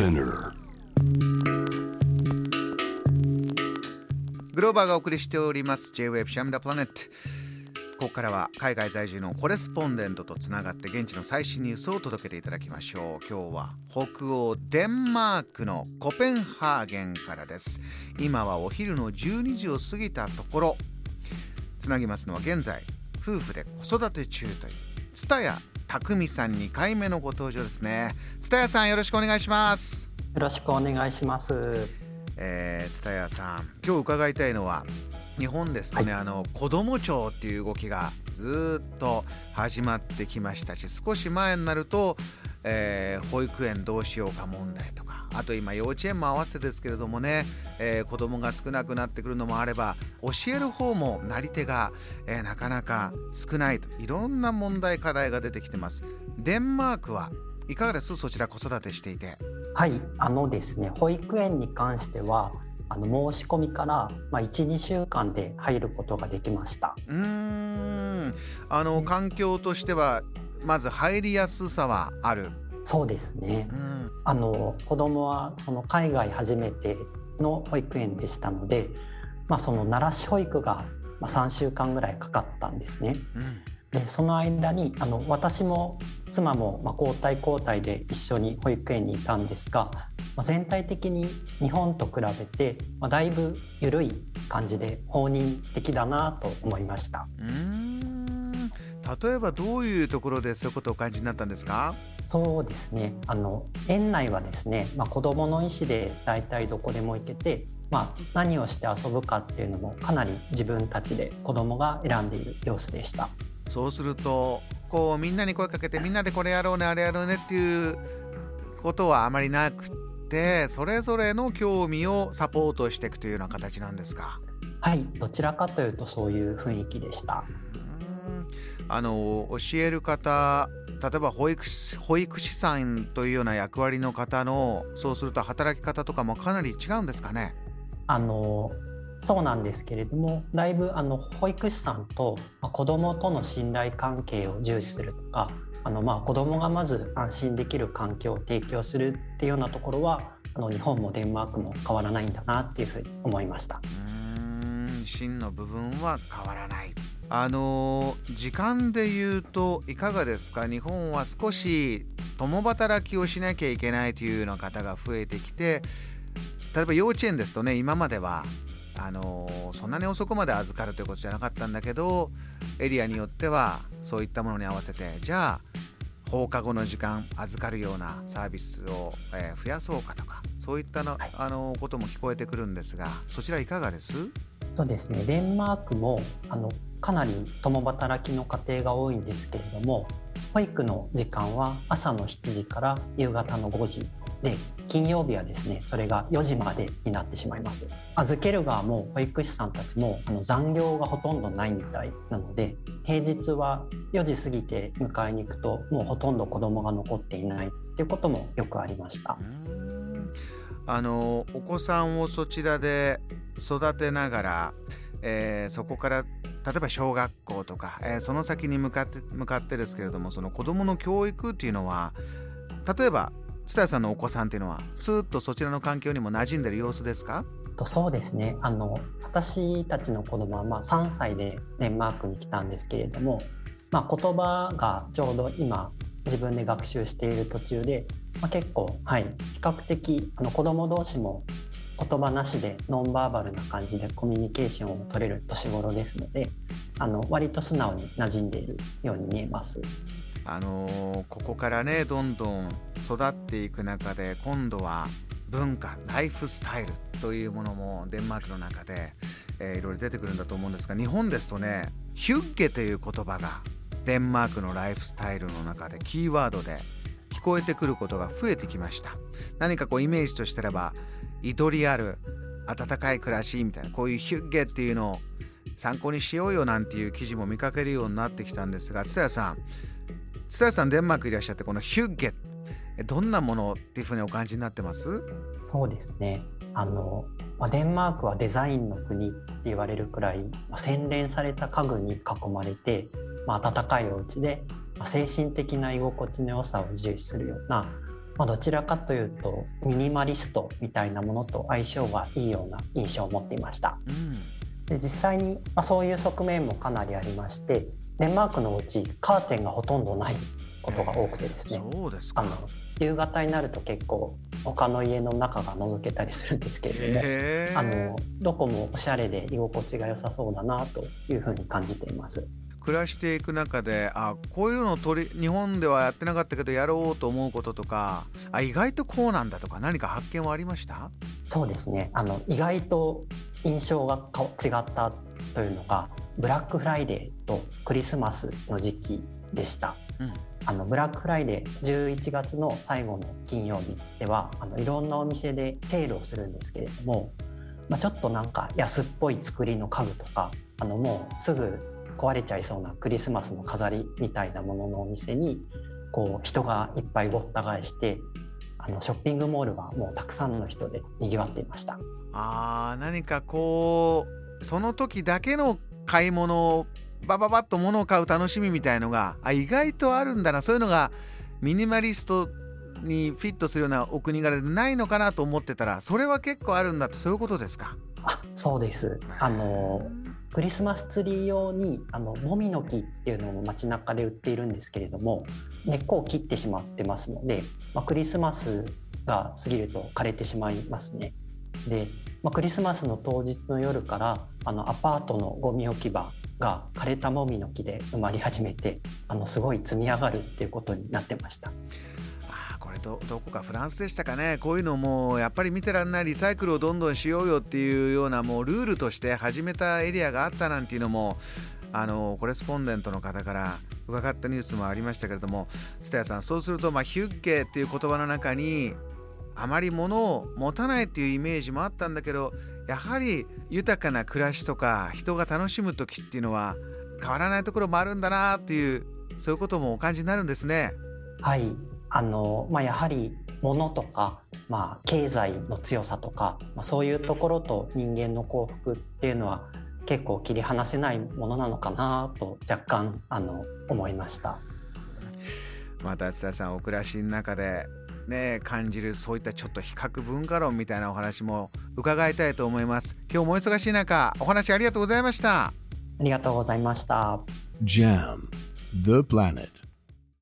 Spinner グローバーがお送りしております。J-Wave シャムダプラネットここからは海外在住のコレスポンデントとつながって現地の最新ニュースを届けていただきましょう。今日は北欧デンマークのコペンハーゲンからです。今はお昼の12時を過ぎたところ。つなぎますのは現在夫婦で子育て中という蔦屋匠さん2回目のご登場ですね。蔦屋さんよろしくお願いします。よろしくお願いします。えー、蔦屋さん今日伺いたいのは日本ですとね、あの子ども庁っていう動きがずっと始まってきましたし少し前になると、えー保育園どうしようか問題とかあと今幼稚園も合わせてですけれどもね、えー子どもが少なくなってくるのもあれば教える方もなり手が、えーなかなか少ないといろんな問題課題が出てきてます。デンマークはいかがです？そちら子育てしていて。はい、あのですね、保育園に関しては、あの申し込みから、まあ、1、2週間で入ることができました。うーんあの環境としてはまず入りやすさはある。そうですねう。んあの子供はその海外初めての保育園でしたので、まあ、その慣らし保育がまあ3週間ぐらいかかったんですね。うんでその間にあの私も妻もまあ交代交代で一緒に保育園にいたんですが、まあ、全体的に日本と比べて、まあ、だいぶ緩い感じで放任的だなと思いました。うーん例えばどういうところでそういうことをお感じになったんですか？そうですねあの園内はですね、まあ、子どもの意思で大体どこでも行けて、まあ、何をして遊ぶかっていうのもかなり自分たちで子どもが選んでいる様子でした。そうするとこうみんなに声かけてみんなでこれやろうねあれやろうねっていうことはあまりなくってそれぞれの興味をサポートしていくというような形なんですか？はいどちらかというとそういう雰囲気でした。あの教える方例えば保育士保育士さんというような役割の方のそうすると働き方とかもかなり違うんですかね？あのそうなんですけれどもだいぶあの保育士さんと、まあ、子どもとの信頼関係を重視するとかあの、まあ、子どもがまず安心できる環境を提供するっていうようなところはあの日本もデンマークも変わらないんだなっていうふうに思いました。うーん真の部分は変わらないあの時間で言うといかがですか？日本は少し共働きをしなきゃいけないというような方が増えてきて例えば幼稚園ですとね今まではあのそんなに遅くまで預かるということじゃなかったんだけどエリアによってはそういったものに合わせてじゃあ放課後の時間預かるようなサービスを、えー増やそうかとかそういったの,、あのことも聞こえてくるんですがそちらいかがです？そうですね。デンマークもあのかなり共働きの家庭が多いんですけれども保育の時間は朝の7時から夕方の5時で金曜日はですねそれが4時までになってしまいます。預ける側も保育士さんたちもあの残業がほとんどないみたいなので平日は4時過ぎて迎えに行くともうほとんど子供が残っていないっていうこともよくありました。あのお子さんをそちらで育てながら、えーそこから例えば小学校とか、えーその先に向かって向かってですけれどもその子どもの教育っていうのは例えば蔦谷さんのお子さんっていうのはスーッとそちらの環境にも馴染んでる様子ですか？そうですね。あの私たちの子供はまあ3歳でデンマークに来たんですけれども、まあ、言葉がちょうど今自分で学習している途中で、まあ、結構、はい、比較的あの子供同士も言葉なしでノンバーバルな感じでコミュニケーションを取れる年頃ですのであの割と素直に馴染んでいるように見えます。あのーここからねどんどん育っていく中で今度は文化ライフスタイルというものもデンマークの中で、えーいろいろ出てくるんだと思うんですが日本ですとねヒュッゲという言葉がデンマークのライフスタイルの中でキーワードで聞こえてくることが増えてきました。何かこうイメージとしてればゆとりある温かい暮らしみたいなこういうヒュッゲっていうのを参考にしようよなんていう記事も見かけるようになってきたんですが蔦谷さん蔦谷さんデンマークいらっしゃってこのヒュッゲえどんなものっていうふうにお感じになってます？そうですね。あの、ま、デンマークはデザインの国って言われるくらい、ま、洗練された家具に囲まれて、まあ、暖かいお家で、精神的な居心地の良さを重視するような、まあ、どちらかというとミニマリストみたいなものと相性がいいような印象を持っていました。うんで実際に、まあ、そういう側面もかなりありましてデンマークのうちカーテンがほとんどないことが多くてですねそうですかあの夕方になると結構他の家の中が覗けたりするんですけれどもへーあのどこもおしゃれで居心地が良さそうだなというふうに感じています。暮らしていく中であこういうのを取り日本ではやってなかったけどやろうと思うこととかあ意外とこうなんだとか何か発見はありました？そうですね。あの意外と印象がか違ったというのがブラックフライデーとクリスマスの時期でした。うん。あのブラックフライデー11月の最後の金曜日ではあのいろんなお店でセールをするんですけれども、まあ、ちょっとなんか安っぽい作りの家具とかあのもうすぐ壊れちゃいそうなクリスマスの飾りみたいなもののお店にこう人がいっぱいごった返してあのショッピングモールはもうたくさんの人でにぎわっていました。あー何かこうその時だけの買い物をバババッと物を買う楽しみみたいのがあ意外とあるんだな。そういうのがミニマリストにフィットするようなお国柄でないのかなと思ってたらそれは結構あるんだと。そういうことですか？あそうです。あのクリスマスツリー用にあのもみの木っていうのも街中で売っているんですけれども根っこを切ってしまってますので、まあ、クリスマスが過ぎると枯れてしまいますね。で、まあ、クリスマスの当日の夜からあのアパートのゴミ置き場が枯れたもみの木で埋まり始めてあのすごい積み上がるっていうことになってました。どどこかフランスでしたかねこういうのもやっぱり見てらんないリサイクルをどんどんしようよっていうようなもうルールとして始めたエリアがあったなんていうのもあのコレスポンデントの方から伺ったニュースもありましたけれども蔦谷さんそうすると、まあ、ヒュッゲっていう言葉の中にあまり物を持たないっていうイメージもあったんだけどやはり豊かな暮らしとか人が楽しむ時っていうのは変わらないところもあるんだなっていうそういうこともお感じになるんですね。はいあのまあ、やはり物とか、まあ、経済の強さとか、まあ、そういうところと人間の幸福っていうのは結構切り離せないものなのかなと若干あの思いました。また津田さんお暮らしの中でね感じるそういったちょっと比較文化論みたいなお話も伺いたいと思います今日もお忙しい中お話ありがとうございましたありがとうございました。Jam, the planet.